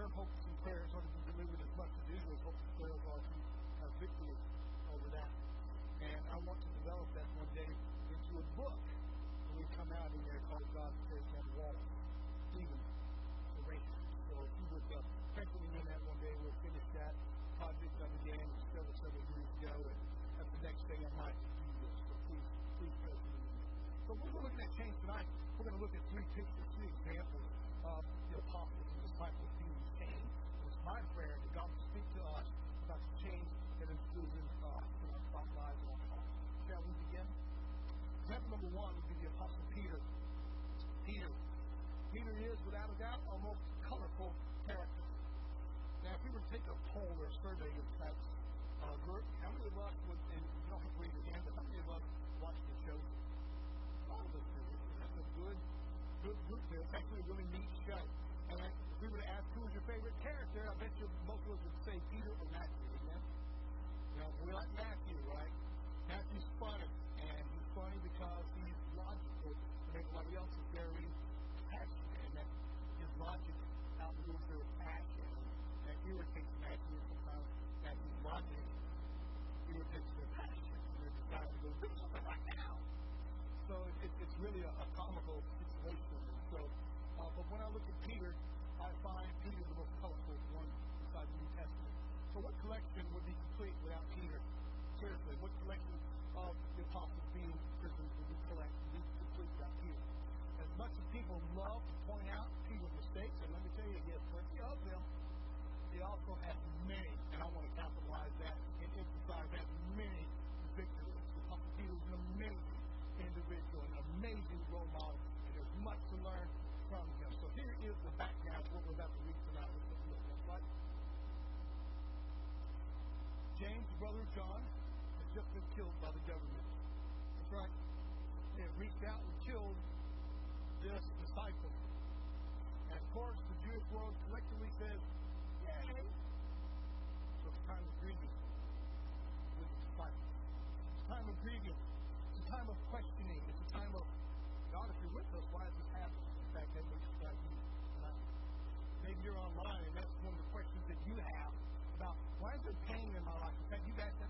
her hopes and prayers are to be delivered as much as Israel's hopes and prayers are to have victory over that. And I want to develop that one day into a book when we come out in there called God Says on Water, even the race. So if you would uh, pencil in that one day, we'll finish that project I began several, several years ago. And that's the next thing I might do this. So please, please pencil in. So we're looking at change tonight. We're going to look at three pictures. further your brother John had just been killed by the government. That's right. They had reached out and killed this disciple. And of course, the Jewish world collectively says, Yay! So it's time of grieving with the disciple. It's time of grieving. It's a time of questioning. It's a time of, God, if you're with us, why is this happening? In fact, that's what you Maybe you're online, and that's one of the questions that you have why is there pain in my life? In fact, you've asked that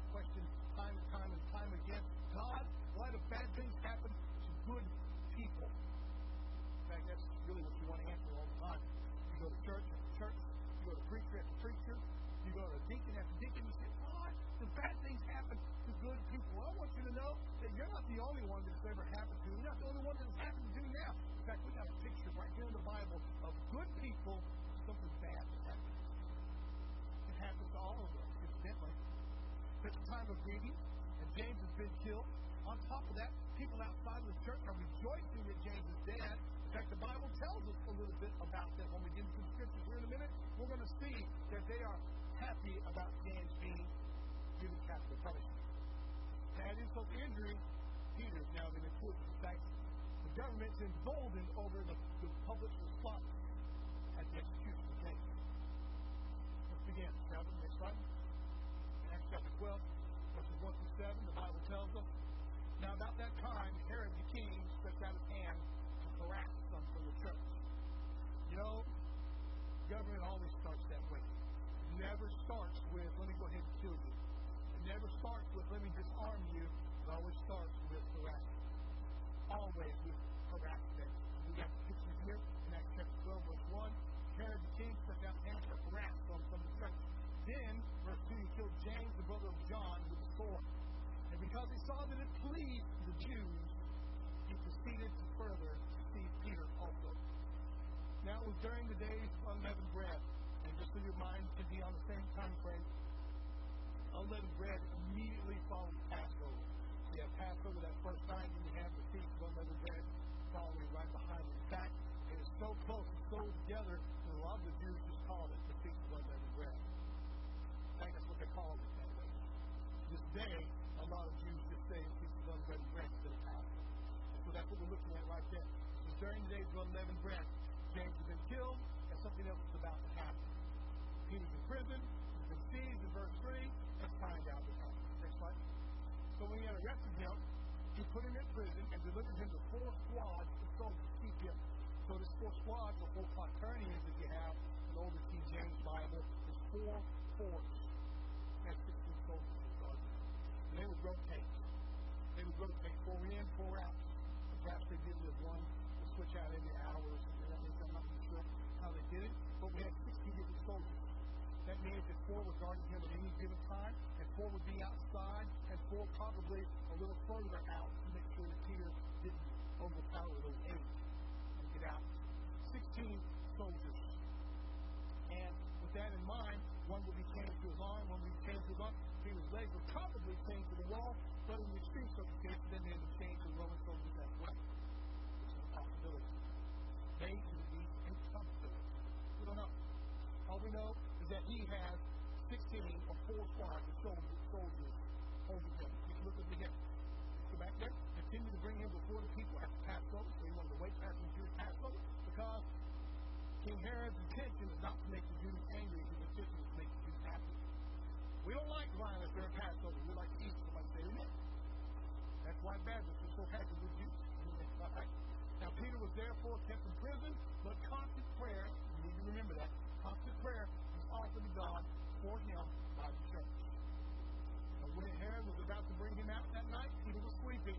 are and James has been killed. On top of that, people outside of the church are rejoicing that James is dead. In fact, the Bible tells us a little bit about that when we get into the scriptures here in a minute. We're going to see that they are happy about James being given capital punishment. Add insult to injury, Peter is now been accused. In fact, the government's emboldened over the, the public response at the execution of James. Let's begin. Now, next slide. Acts chapter 12, verses 1 through 7, the Bible tells us. Now, about that time, Herod the king stretched out his hand to harass some from the church. You know, government always starts that way. It never starts with, let me go ahead and kill you. It never starts with, let me disarm you. It always starts with harassment. Always during the days of unleavened bread. And just so your mind can be on the same time frame, unleavened bread immediately followed Passover. So you have Passover that first night, and you have the feast of unleavened bread following right behind it. In fact, it is so close, so together, that a lot of the Jews just called it the feast of unleavened bread. I think that's what they call it that way. This day, a lot of Jews just say the feast of unleavened bread instead of Passover. So that's what we're looking at right there. So during the days of unleavened bread, James has been killed, and something else is about to happen. Peter's in prison, he's been seized in verse 3, let's find out what happens. Next slide. So when he had arrested him, he put him in prison and delivered him to four squads of soldiers to keep him. So this four squads, or four quaternions, if you have an older King James Bible, is four forts. That's 16 soldiers. And they would rotate. They would rotate four in, four out. Perhaps they did with one to switch out every hour or something like that. I'm not really sure how they did it. But we had 60 different soldiers. That means that four were guarding him at any given time, and four would be outside, and four probably a little further out to make sure that Peter didn't overpower those eight and get out. 16 soldiers. And with that in mind, one would be chained to his arm, one would be chained to his arm. Peter's legs were probably chained to the wall, but in the extreme circumstances, then they would chained to Roman soldiers as well. It's a possibility. They would be impossibility. We don't know. All we know is that he has 16 or four squads of soldiers, soldiers holding him. You can look at me here. Go back there. Continue to bring him before the people after Passover. So he wanted to wait past the Jewish Passover because King Herod's intention is not to make the Jews angry. His intention is to make the Jews happy. We don't like violence during Passover. We like to eat. Somebody say amen. That's why Baptists are so happy with Jews. All right. Now, Peter was therefore kept in prison, but constant prayer, you need to remember that, constant prayer was offered to God for him by the church. And when Herod was about to bring him out that night, Peter was sleeping,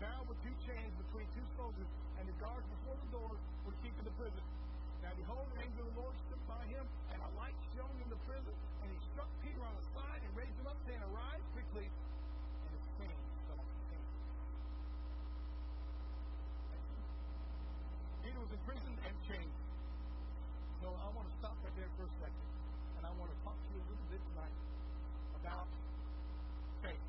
bound with two chains between two soldiers, and the guards before the doors were keeping the prison. Now behold, the angel of the Lord stood by him, and a light shone in the prison, and he struck Peter on the side and raised him up, saying, Arise quickly, and his chains fell off his hands. Peter was imprisoned and chained. So I want to stop right there for a second, and I want to talk to you a little bit tonight about faith.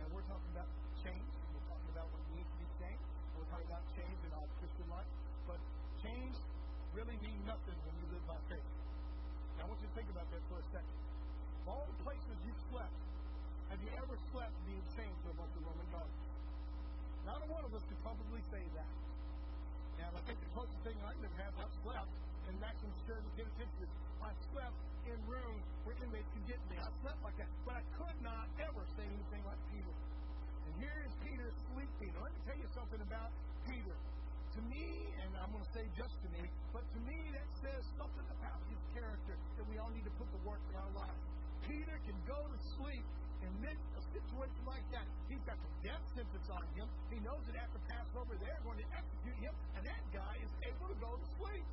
Now we're talking about change. We're talking about what needs to be changed. We're talking about change in our Christian life. But change really means nothing when you live by faith. Now I want you to think about that for a second. Of all the places you've slept, have you ever slept being chained to a bunch of Roman guards? Not a one of us could probably say that. Now, I think the closest thing I could have, I've slept in maximum security penitentiary. I slept in rooms where inmates could get me. I slept like that. But I could not ever say anything like Peter. And here is Peter sleeping. Now, let me tell you something about Peter. To me, and I'm going to say just to me, but to me that says something about his character that we all need to put to work in our lives. Peter can go to sleep in mid a situation like that. He's got the death sentence on him. He knows that after Passover they're going to execute him, and that guy is able to go to sleep.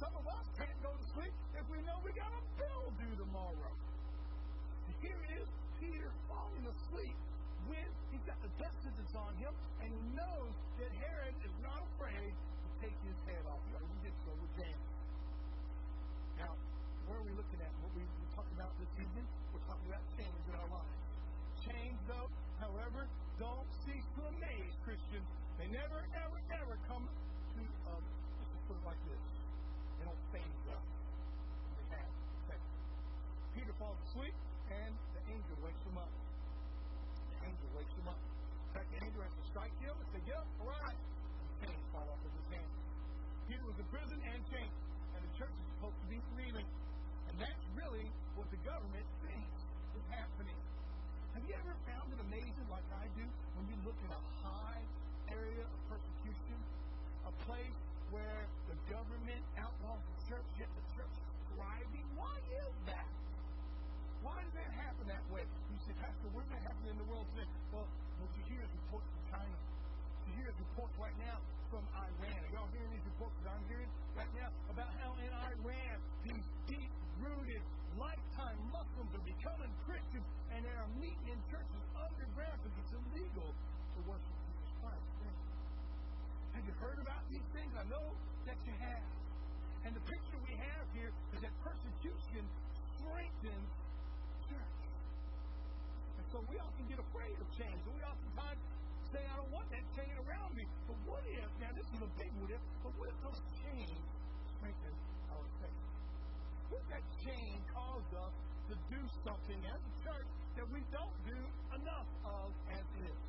Some of us can't go to sleep if we know we got a bill due tomorrow. Here is Peter falling asleep when death sentence on him, and he knows that Herod is not afraid to take his head off. He already did so with James. Now, where are we looking at? What we, we talked about this evening? We're talking about change in our lives. Change though, however, don't cease to amaze Christians. They never, ever, ever come to, um, let's just put it like this. They don't phase us. They have. Peter falls asleep, and the angel wakes him up. The angel wakes him up. In fact, the angel has to strike him and say, Get up, arise. And chains fall off of his hands. Peter was in prison and chained, and the church is supposed to be leaving. And that's really what the government thinks is happening. Have you ever found it amazing, like I do, when you look at a high area of persecution, a place where the government outlaws the church, yet the church is thriving? Why is that? Why does that happen that way? You say, Pastor, where's that happening in the world today? Well, what you hear is reports from China. You hear is reports right now from Iran. Are y'all hearing these reports that I'm hearing right now about how in Iran these deep rooted, lifetime Muslims are becoming Christians and they are meeting in churches underground because it's illegal to worship Jesus Christ. Have you heard about these things? I know that you have. And the picture we have here is that persecution strengthens church. And so we often get afraid of change. And we oftentimes say, I don't want that chain around me. But what if, now this is a big what if, but what if those chains strengthen our faith? What if that chain caused us to do something as a church that we don't do enough of as is?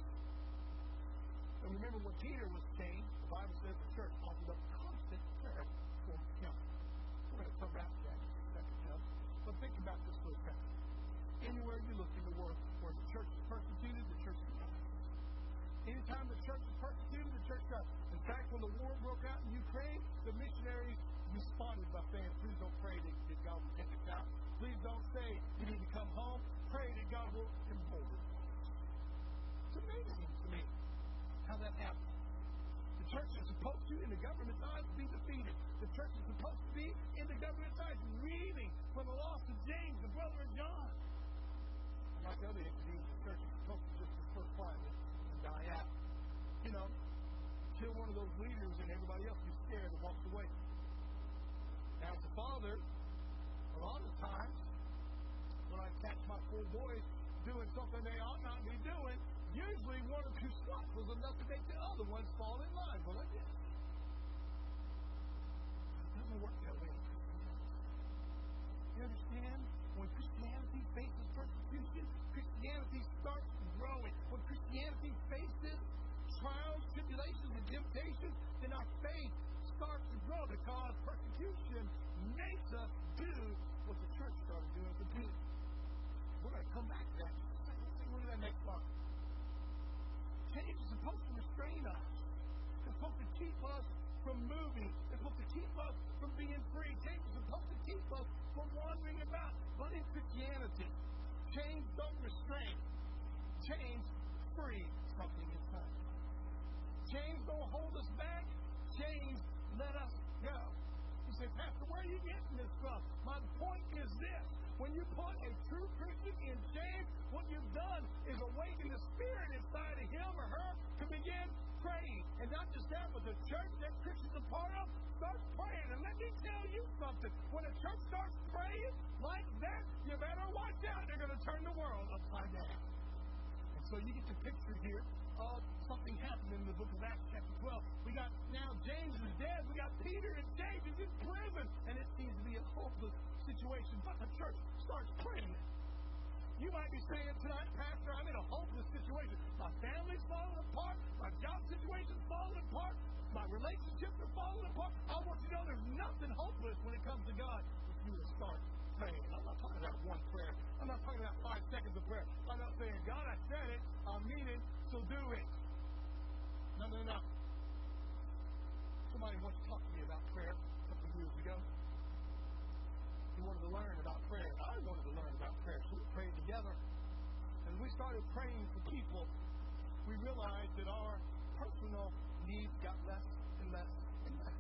And remember what Peter was saying. the Bible says the church offered up constant prayer for him. We're going to come back to that in a second, but think about this for a second. Anywhere you look in the world where the church is persecuted, the church is. Anytime the church is persecuted, the church does. In fact, when the war broke out in Ukraine, the missionaries responded by saying, please don't pray that, that God will take us out. Please don't say you need to come home. Pray that God will embolden us. It's amazing to me how that happens. The church is supposed to, in the government's eyes, be defeated. The church is supposed to be, in the government's eyes, grieving for the loss of James, the brother of John. Like other entities, the church is supposed to just defer quietly and die out. You know, kill one of those leaders and everybody else is scared and walks away. Now, as a father, a lot of times, when I catch my four boys doing something they ought not be doing, usually one or two swats was enough to make the other ones fall in line. Well, it did. It doesn't work keep us from moving. It's supposed to keep us from being free. Change is supposed to keep us from wandering about. But in Christianity, change don't restrain. Change free something inside. Change don't hold us back. Change let us go. You say, Pastor, where are you getting this from? My point is this. When you put a true Christian in chains, what you've done so you get the picture here of something happening in the book of Acts, chapter 12. We got now James is dead. We got Peter and James is in prison. And it seems to be a hopeless situation. But the church starts praying. You might be saying tonight, Pastor, I'm in a hopeless situation. My family's falling apart. My job situation's falling apart. My relationships are falling apart. I want you to know there's nothing hopeless when it comes to God if you start praying. I'm not talking about one prayer. I'm not talking about five seconds of prayer. I'm not saying, God, I said it. I mean it, so do it. No, no, no. Somebody once talked to me about prayer a couple of years ago. He wanted to learn about prayer. I wanted to learn about prayer, so we prayed together. And we started praying for people. We realized that our personal needs got less and less and less.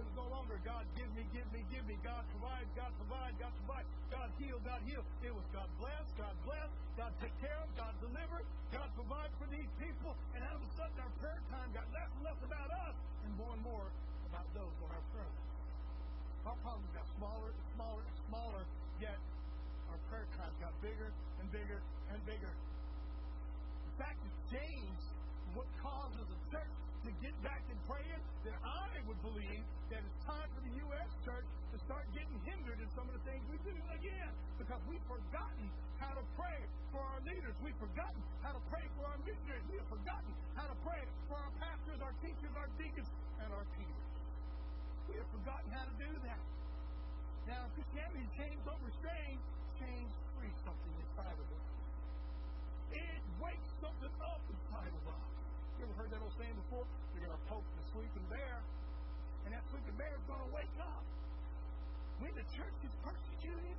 It was no longer God give me, give me, give me. God provide, God provide, God provide. God heal, God heal. It was God bless, God bless. God take care of, God deliver. God provide for these people. And all of a sudden our prayer time got less and less about us and more and more about those on our front. Our problems got smaller and smaller and smaller, yet our prayer times got bigger and bigger and bigger. In fact, it's James what causes the church to get back in praying, then I would believe that it's time for the U.S. church to start getting hindered in some of the things we do again because we've forgotten how to pray for our leaders. We've forgotten how to pray for our missionaries. We've forgotten how to pray for our pastors, our teachers, our deacons, we have forgotten how to do that. Now, Christianity changed over strange, change free something inside of us. It wakes something up inside of us. You ever heard that old saying before? You're going to poke the sleeping bear, and that sleeping bear is going to wake up. When the church is persecuted,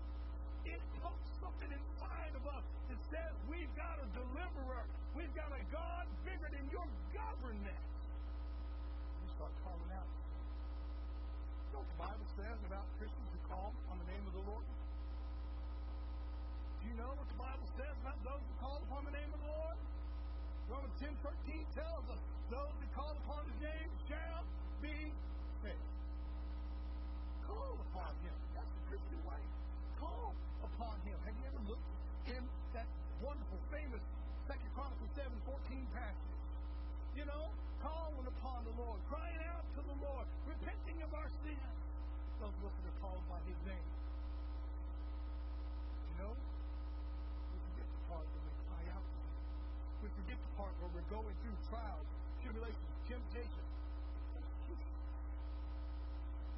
it pokes something inside of us that says we've got a deliverer. We've got a God bigger than your government. We start calling out. What the Bible says about Christians who call on the name of the Lord? Do you know what the Bible says about those who call upon the name of the Lord? Romans 10 13 tells us, those who call upon his name shall be saved. Call upon him. That's the Christian way. Call upon him. Have you ever looked in that wonderful, famous Second Chronicles 7 14 passage? You know, calling upon the Lord, crying Those that are called by his name. You know, we forget the part when we cry out to him. We forget the part where we're going through trials, tribulations, temptation.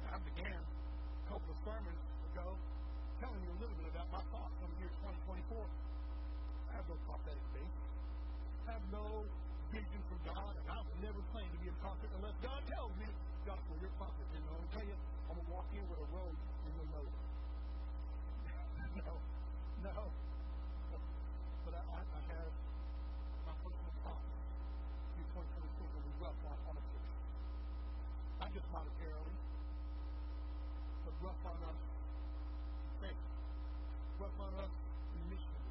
I began a couple of sermons ago telling you a little bit about my thoughts on the year 2024. I have no prophetic faith. I have no vision from God, and I would never claim to be a prophet unless God tells me, Joshua, you're a prophet. And I'm tell you, I'm going to walk in with a robe and you'll know it. no, no. But I, I, I have my personal thoughts. Year 2024 will be rough on, on a church. Not just monetarily, but rough on us faith. Rough on us in mission.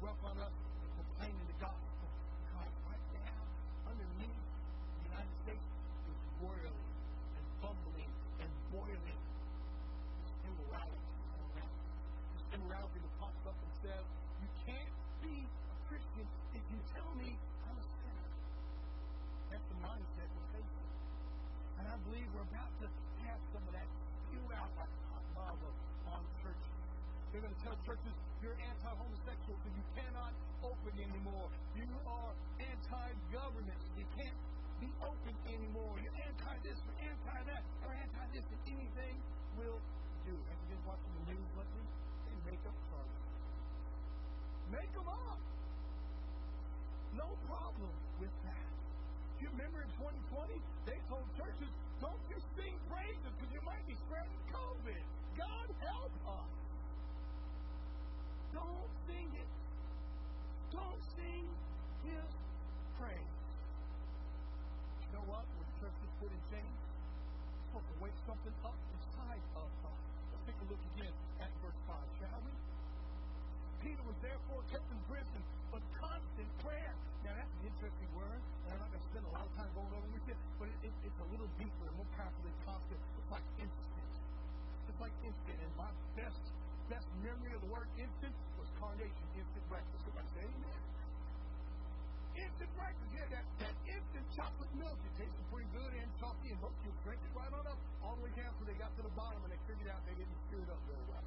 Rough on us in proclaiming the gospel. Because right now, underneath the United States is roiling and bumbling and boiling. This immorality This immorality that pops up and says, you can't be a Christian if you tell me I'm a sinner. That's the mindset we're facing. And I believe we're about to have some of that spew out like hot lava on churches. They're going to tell churches you're anti-homosexual, so you cannot open anymore. You are anti-government, so you can't be open anymore. You're anti-this, or anti-that, or anti-this, and anything will do. Have you been watching the news lately? They make up charges. Make them up. No problem with that. Do you remember in 2020, they told churches, got to the bottom and they figured out they didn't stir it up very well.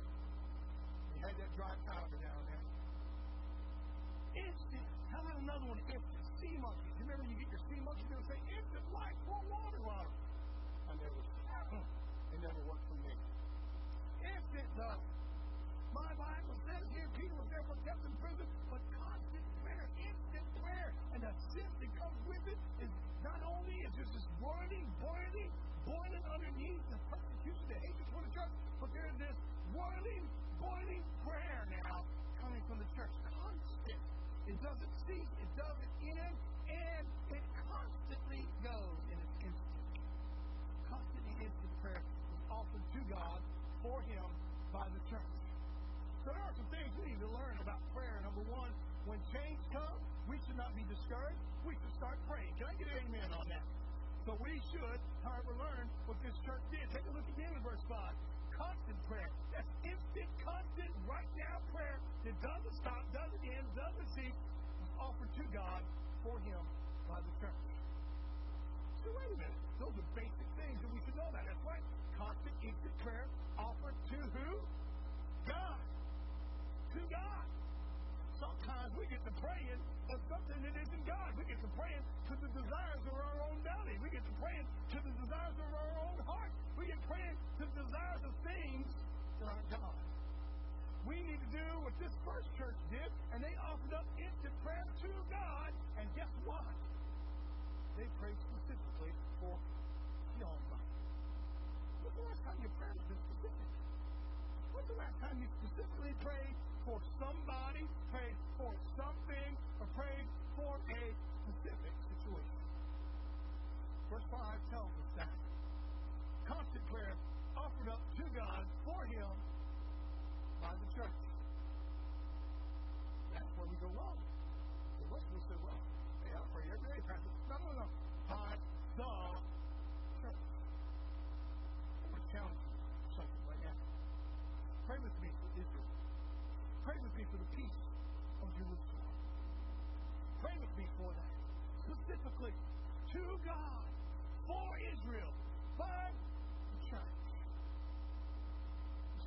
They had that dry powder down there. Instant. How about another one? Instant. Sea monkeys. You remember you get your sea they would say, instant life, pour water on. I never, it never worked for me. Instant, though. My Bible says here Peter was therefore kept in prison, for him by the church. So wait a minute. Those are basic things, and we should know that. That's right. Constant, instant prayer offered to who? God. To God. Sometimes we get to praying of something that isn't God. We get to praying to the desires of our own belly. We get to praying to the desires of our own heart. We get praying to the desires of things that aren't God. We need to do what this first church did, and they offered up instant prayer to God, and guess what? They prayed specifically for the Almighty. When's the last time your prayer has been specific? When's the last time you specifically prayed for somebody, prayed for something, or prayed for a specific situation? Verse 5 tells us that constant prayer offered up to God for Him by the church. Where we go wrong. I every day, Pastor. No, no, no. Church. To challenge you something right now. Pray with me for Israel. Pray with me for the peace of Jerusalem. Pray with me for that. Specifically, to God, for Israel, by the church.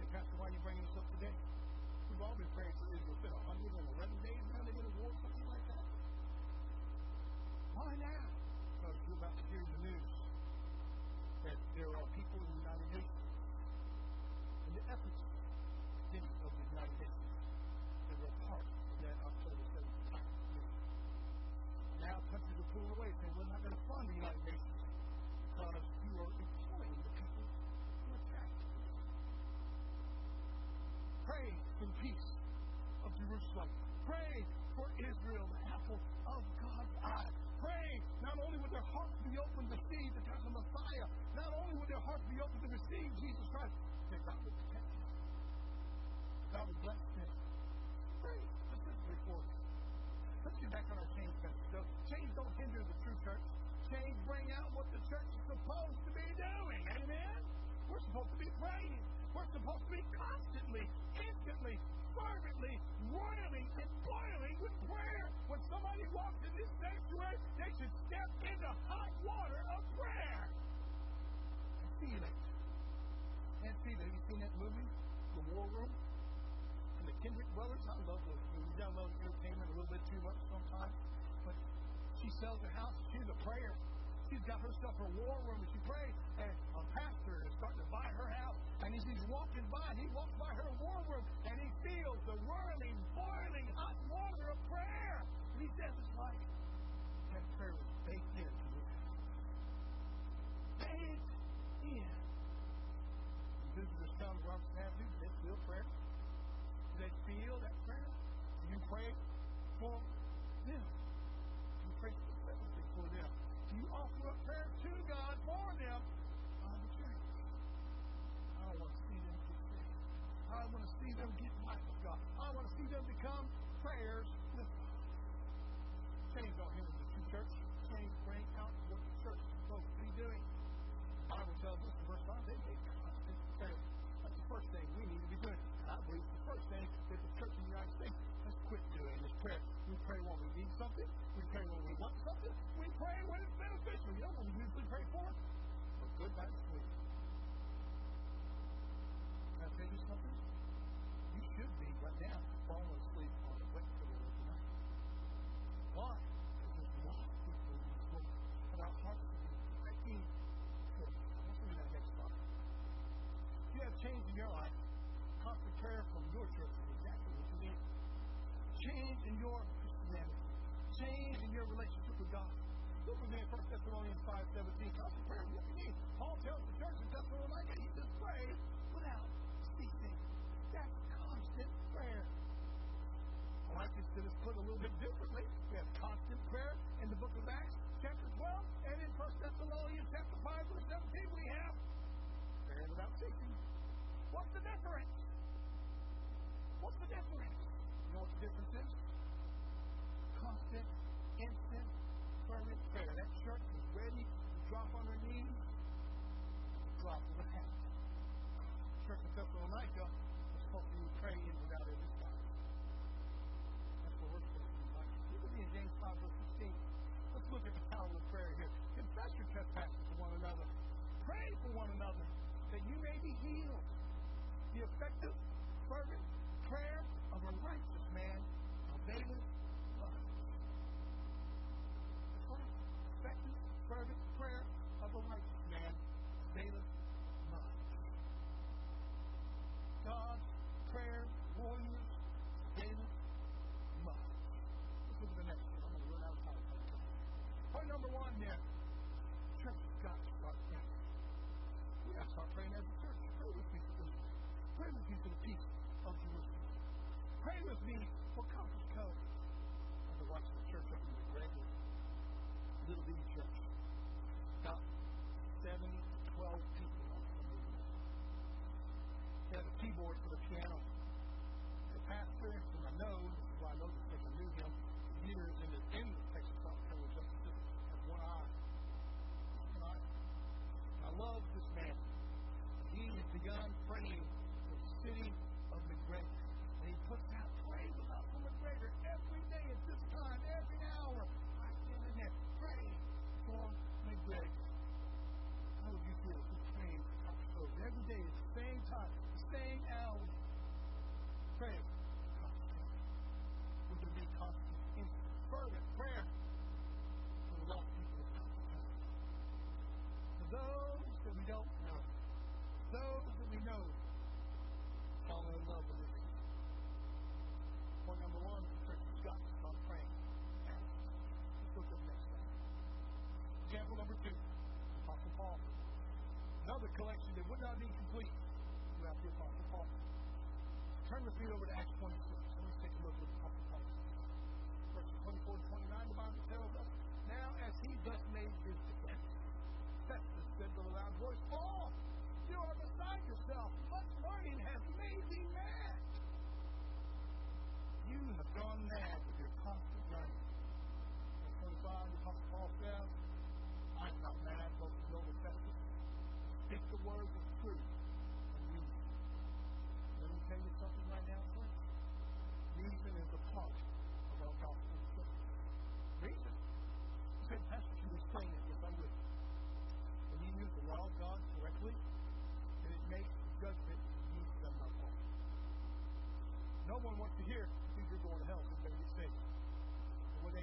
Pastor, why are you bringing this up today? We've all been praying for Israel. It's been 111 days now they've been at war, something like that. Why now? Because you're about to hear in the news that there are people in the United Nations and the efforts of the United Nations that were part of that October 7th attack. Now countries are pulling away saying we're not going to fund the United Nations because you are employing the people who attacked Pray for the peace of Jerusalem. Pray for Israel, the apple of God's eye. Pray not only would their hearts be open to see the kind of Messiah, not only would their hearts be open to receive Jesus Christ, that God would protect them. God would bless them. Pray specifically for them. Let's get back on our change message. Change don't hinder the true church. Change bring out what the church is supposed to be doing. Amen? We're supposed to be praying. We're supposed to be constantly, instantly, fervently, roiling and boiling with prayer. When somebody walks in this sanctuary, they should step into hot water of prayer and feel it. And feel it. Have you seen that movie, The War Room? And the Kendrick brothers? I love those movies. I love entertainment a little bit too much sometimes. But she sells her house. She's a prayer. She's got herself her war room and she prays. And a pastor is starting to buy her house. And as he's walking by, he walks by her war room and he feels the whirling, boiling hot water of prayer. And he says it's like that prayer was baked into his house. Baked in. And visitors come to Robertson Avenue, do they feel prayer? Do they feel that prayer? Do you pray for them? Do you pray specifically for them? Do you offer up prayer to God for them on the church? I want to see them get saved. I want to see them get right with God. I want to see them become prayers with God. Change don't hinder the true church. Change bring out what the church is supposed to be doing. The Bible tells us in verse 5 they made constant prayer. That's the first thing we need to be doing. And I believe the first thing that the church in the United States has quit doing is prayer. We pray when we need something. We pray when we want something. We pray when it's beneficial. You know what we usually pray for? For good night's sleep. Can I tell you something? You should be right now falling asleep on a wet pillow tonight. Why? Because there's a lot of people in this world, and our hearts are breaking for Let's read that next slide. If you have change in your life, constant prayer from your church is exactly what you need. Change in your Christianity. Change in your relationship with God. Look with me in 1 Thessalonians 5 17. Constant prayer what you need. Paul tells the church in Thessalonica, he says, pray without ceasing. That's constant prayer. I like this to just put a little bit differently. We have constant prayer in the book of Acts, chapter 12, and in 1 Thessalonians chapter 5, verse 17, we have prayer without ceasing. What's the difference?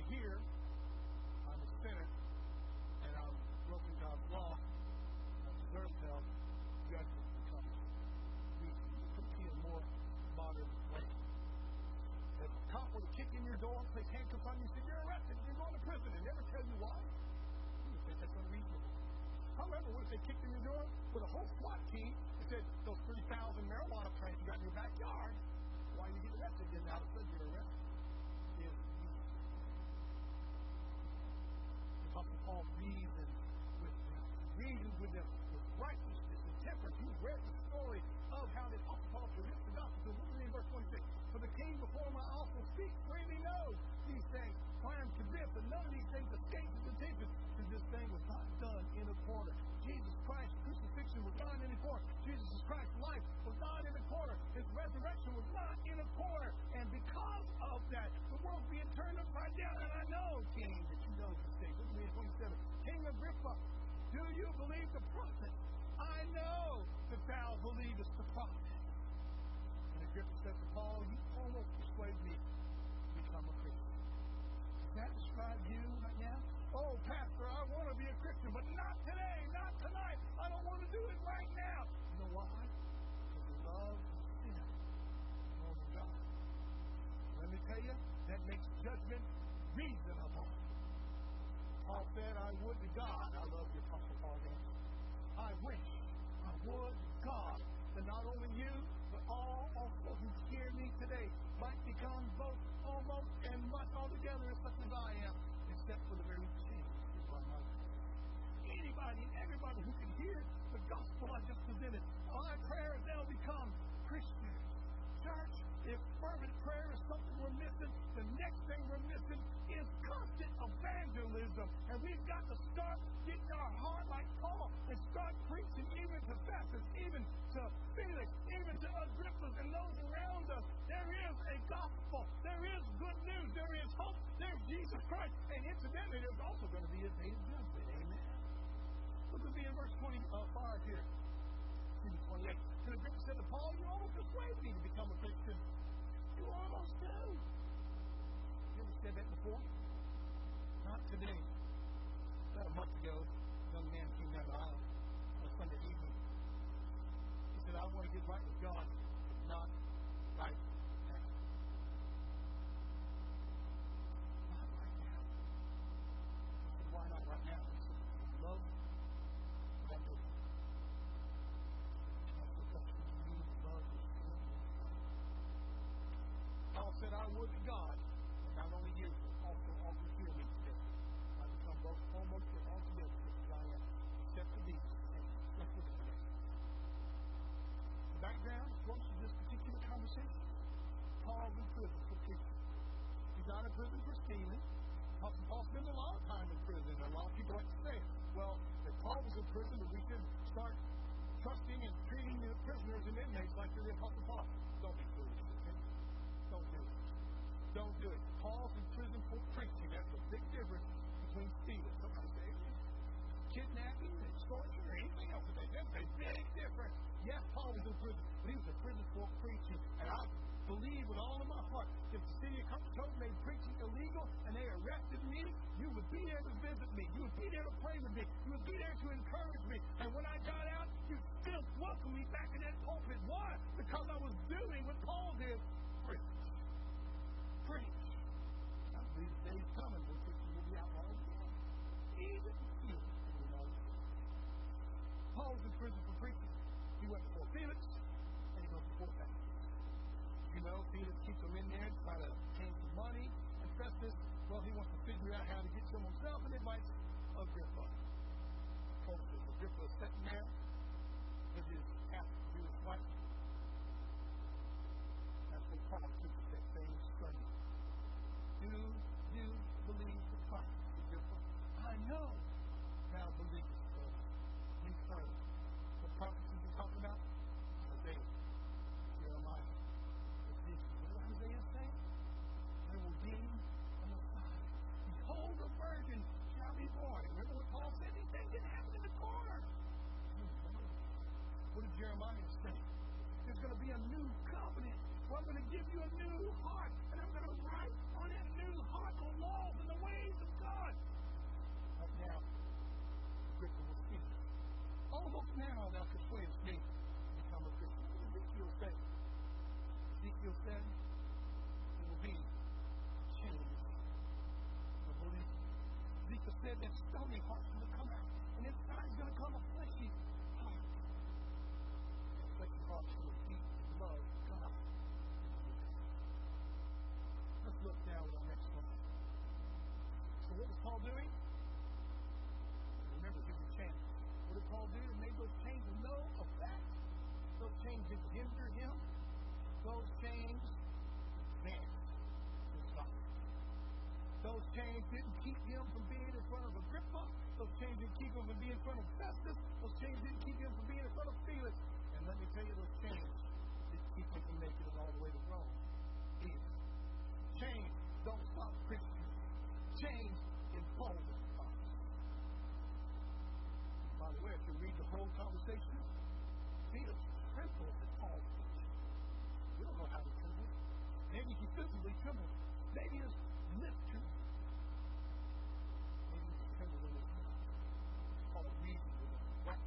here with the, the righteousness and temperance. You read the story of how the Apostle Paul produced the gospel. So look in verse 26. For the king before my also speaks freely now. Agrippa said to Paul, You almost persuaded me to become a Christian. Does that describe you right now? Oh, Pastor, I want to be a Christian, but not today, not tonight. I don't want to do it right now. You know why? Because love sin more than God. Let me tell you, that makes judgment reasonable. Paul said, I would to God I love the Apostle Paul. I wish I would look at God, and not only you, but also all hear me today. I become both almost and altogether because I am, except for these things. Let's look at. The background, of of this particular conversation. Paul's in prison for preaching. He's not in prison for stealing. Paul spent a lot of time in prison. A lot of people like to say, well, if Paul was in prison, we should start trusting and treating the prisoners and inmates like the Apostle Paul. Don't be foolish. Okay? Don't do it. Don't do it. Paul's in prison for preaching. That's a big difference between stealing. Somebody say, kidnapping, extortion, or anything else. That's a big difference. Yes, Paul was in prison, but he was in prison for preaching. And I believe with all of my heart if the city of Copenhagen made preaching illegal and they arrested me, you would be there to visit me. You would be there to pray with me. You would be there to encourage me. And when I got out, you still welcome me back in that pulpit. Why? Because I was doing what Paul did. Preach. Preach. I believe the day's coming when preaching will be outlawed again. Even you. Paul's in prison for preaching. He went before Felix, and he goes before Festus. You know, Felix keeps him in there to try to gain some money. And Festus, well, he wants to figure out how to get some himself and invites Agrippa. Of course, Agrippa is sitting there with his half Jewish wife. That's what Paul took that same string. Do you believe the prophet, Agrippa? I know thou believest. So you've heard. What prophecies are talking about? Isaiah, Jeremiah. Isaiah say? There will be a Messiah. Behold, a virgin shall be born. Remember what Paul said? These things didn't happen in the corner. What did Jeremiah say? There's going to be a new covenant. Well, I'm going to give you a new heart, and I'm going to write on that new heart the laws and the ways of God. But now, Agrippa will speak. Almost now thou persuadest me to become a Christian. What did Ezekiel say? Ezekiel said, it will be changed. The belief. Ezekiel said that stony heart's going to come out, and inside is going to come a fleshy heart. That fleshy heart's going to beat and love God. Let's look now at our next one. So what was Paul doing? Remember, he was changed. What did Paul do to make those changes no effect? Those changes hinder him? those chains man his life. Those chains didn't keep him from being in front of Agrippa. Those chains didn't keep him from being in front of Festus. Those chains didn't keep him from being in front of Felix. And let me tell you, those chains didn't keep him from making it all the way to Rome. Either. Chains don't stop Christians. Chains embolden us. By the way, if you read the whole conversation, Felix trembled at Paul's we don't know how to tremble. Maybe he physically trembled. Maybe his lips trembled. Maybe he trembled in his Paul reasoned with him. What?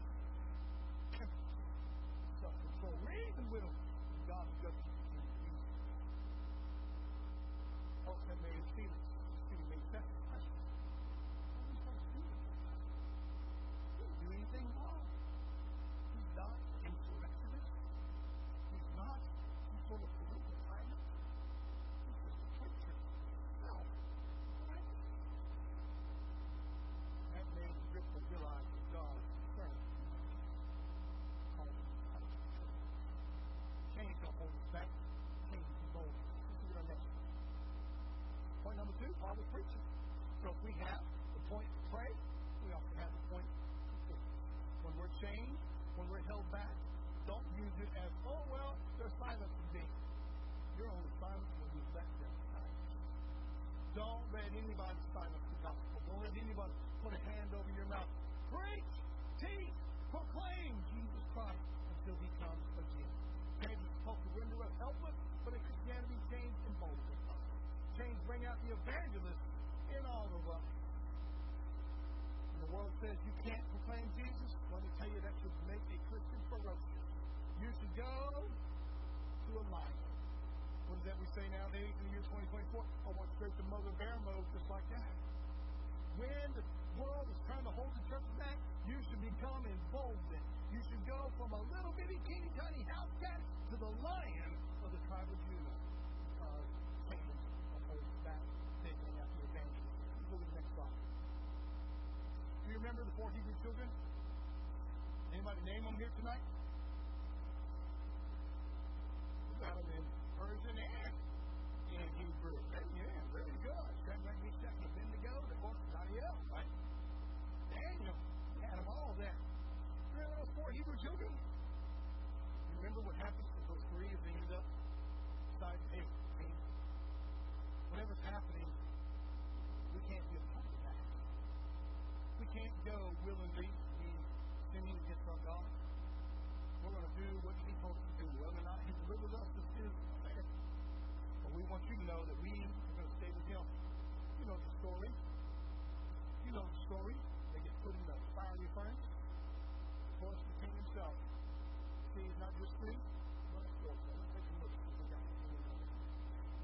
Self-control. Reason with him. And God's judgment became easy. Paul said, made Felix. Felix made Festus question. What are we supposed to do? He didn't do anything wrong. He's not insurrectionist. He's not full of political violence. He's just a preacher. No. Right? That made Agrippa realize that God is concerned. Called him out. Change don't hold us back. Change is bold. Let's look at our next one. Point Paul was preaching. So if we have the point to pray, we also have the point to preach. When we're changed, when we're held back, don't use it as, oh, well, they're silencing me. You're only silent when you let them. Don't let anybody silence the gospel. Don't let anybody put a hand over your mouth. Preach, teach, proclaim Jesus Christ until he comes again. Is supposed to render us but in Christianity, change emboldens us. Change bring out the evangelist in all of us. And the world says you can't proclaim Jesus. Let me tell you, that should make a Christian ferocious. You should go to a lion. What is that we say nowadays in the year 2024? I want straight to mother bear mode just like that. When the world is trying to hold the church back, you should become emboldened. You should go from a little bitty teeny tiny house cat to the lion of the tribe of Judah. remember the four Hebrew children? Anybody name them here tonight? will be sinning against our God. We're going to do what He told us to do, whether or not He delivers us to sin. But we want you to know that we are going to stay with Him. You know the story. You know the story. They get put in the fiery furnace. Of course, the king himself. See, he's not just free, but of course. Let's take a look at what God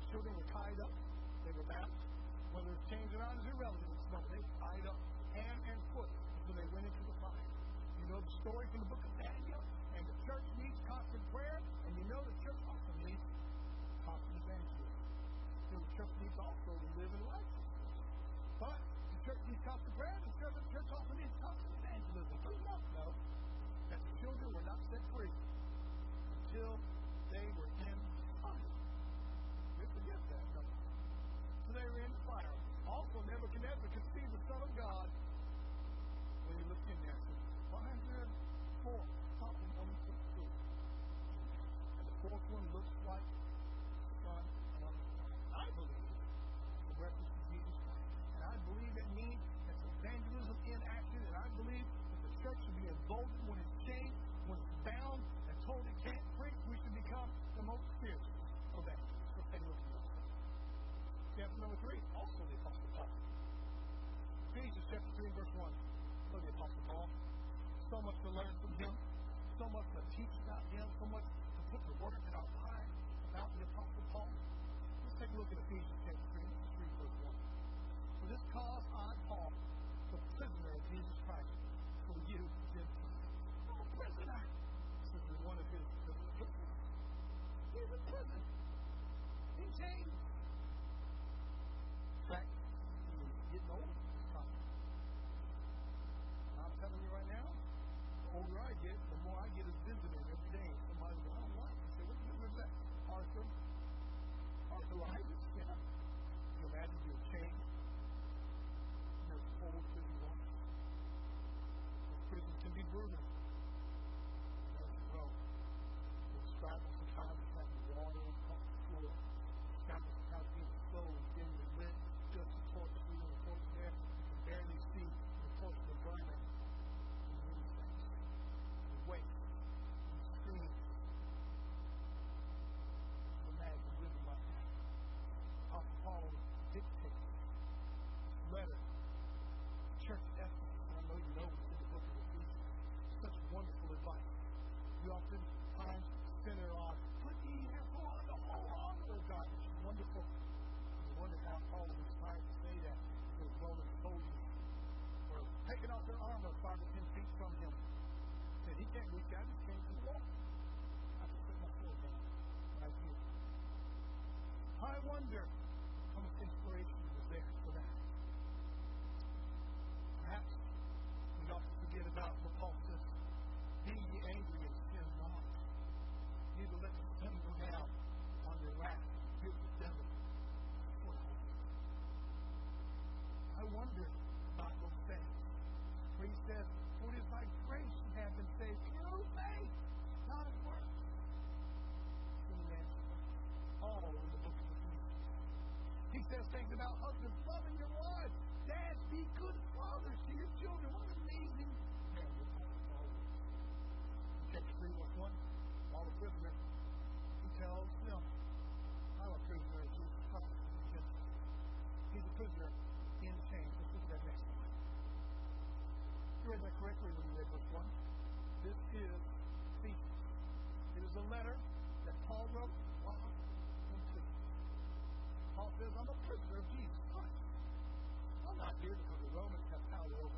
Children were tied up. They were bound. Whether it's changed or not is irrelevant. No, they were tied up. drug story from the book of Daniel. wonder. prisoner, he tells him, I'm a prisoner of Jesus Christ. He's a prisoner in chains. Let's look at that next one. You read that correctly when you read verse 1. This is thesis. It is a letter that Paul wrote while in prison. Paul says, I'm a prisoner of Jesus Christ. I'm not here because the Romans have power over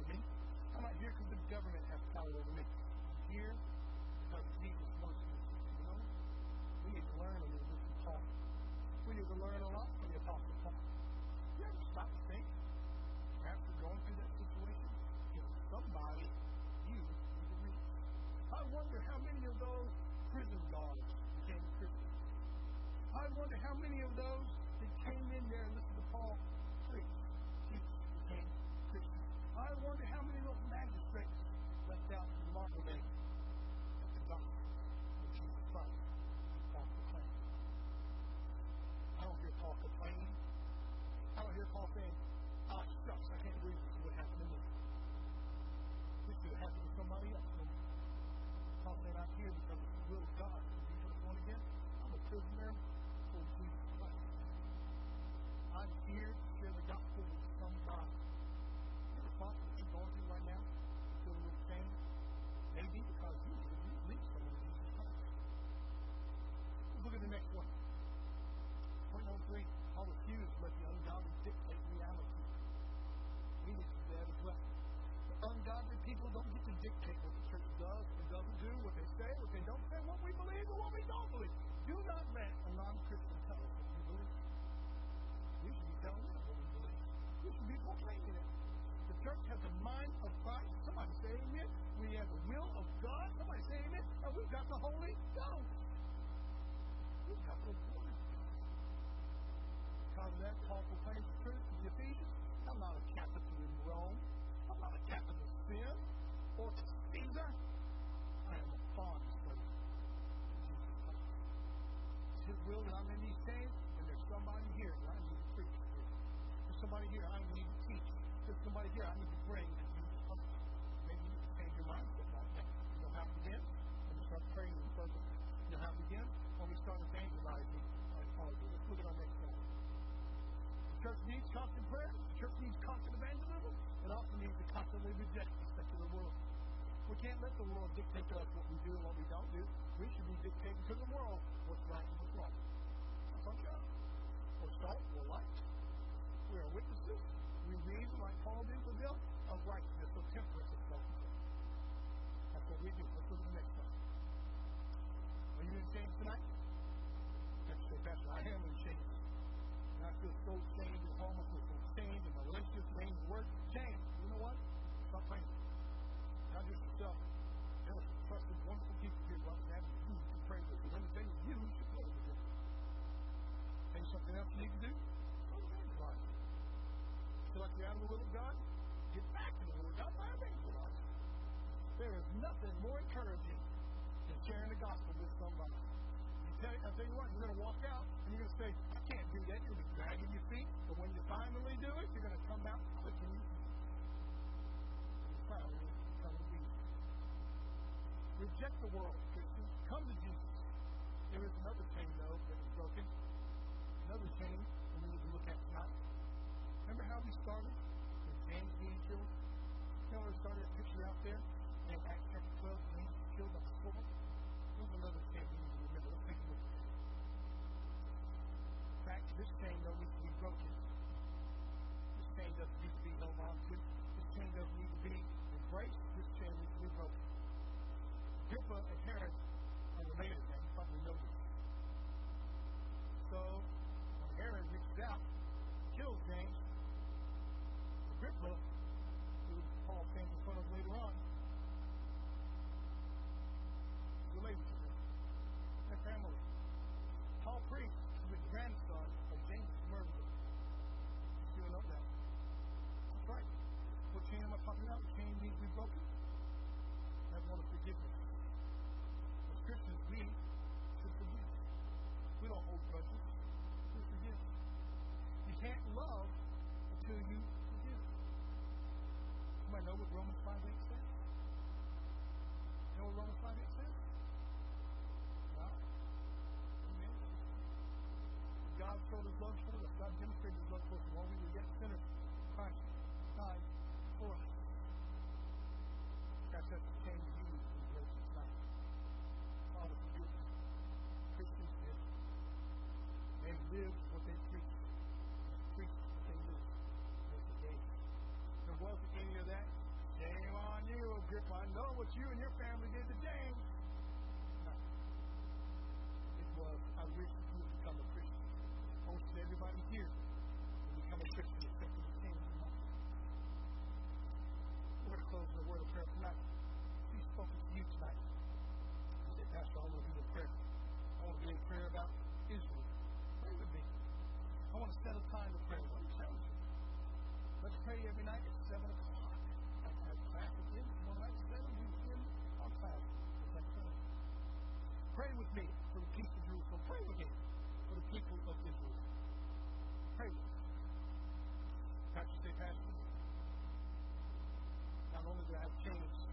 of God. Somebody say it. And we've got the Holy Ghost. We've got the Word of God. Come that Paul proclaims the truth to the Ephesians. I'm not a captain in Rome. I'm not a captain of sin or Caesar. I am a bond servant. It's His will that I'm in these things, and there's somebody here that I need to preach to. There's somebody here I need to teach. There's somebody here I need to bring can't let the world dictate to us what we do and what we don't do. We should be dictating to the world what's right and what's wrong. That's our job. We're salt, we're light. We are witnesses. We reason like Paul did with them of righteousness, of temperance, of self That's what we do. Let's go to the next one. Are you in change tonight? That's the best I the world, Christian. Come to Jesus. There is another chain, though, that is broken. Another chain that we need to look at tonight. Remember how we started with James being killed? Remember we started that picture out there in Acts chapter 12, James was killed on the floor? There's another chain we need to remember. Let's take a look. In fact, this chain, though, needs to be broken. This chain doesn't need to be held on to. This chain doesn't need to be embraced. showed his love for us. God demonstrated his love for us. While we were yet sinners, Christ died for us. That's just the same you in gracious life. Father, forgive us. Christians did. They lived Pray with me for the people of Jerusalem. Pray with me for the people of Israel. Pray with me. Pastor, say, Pastor, not only do I have changed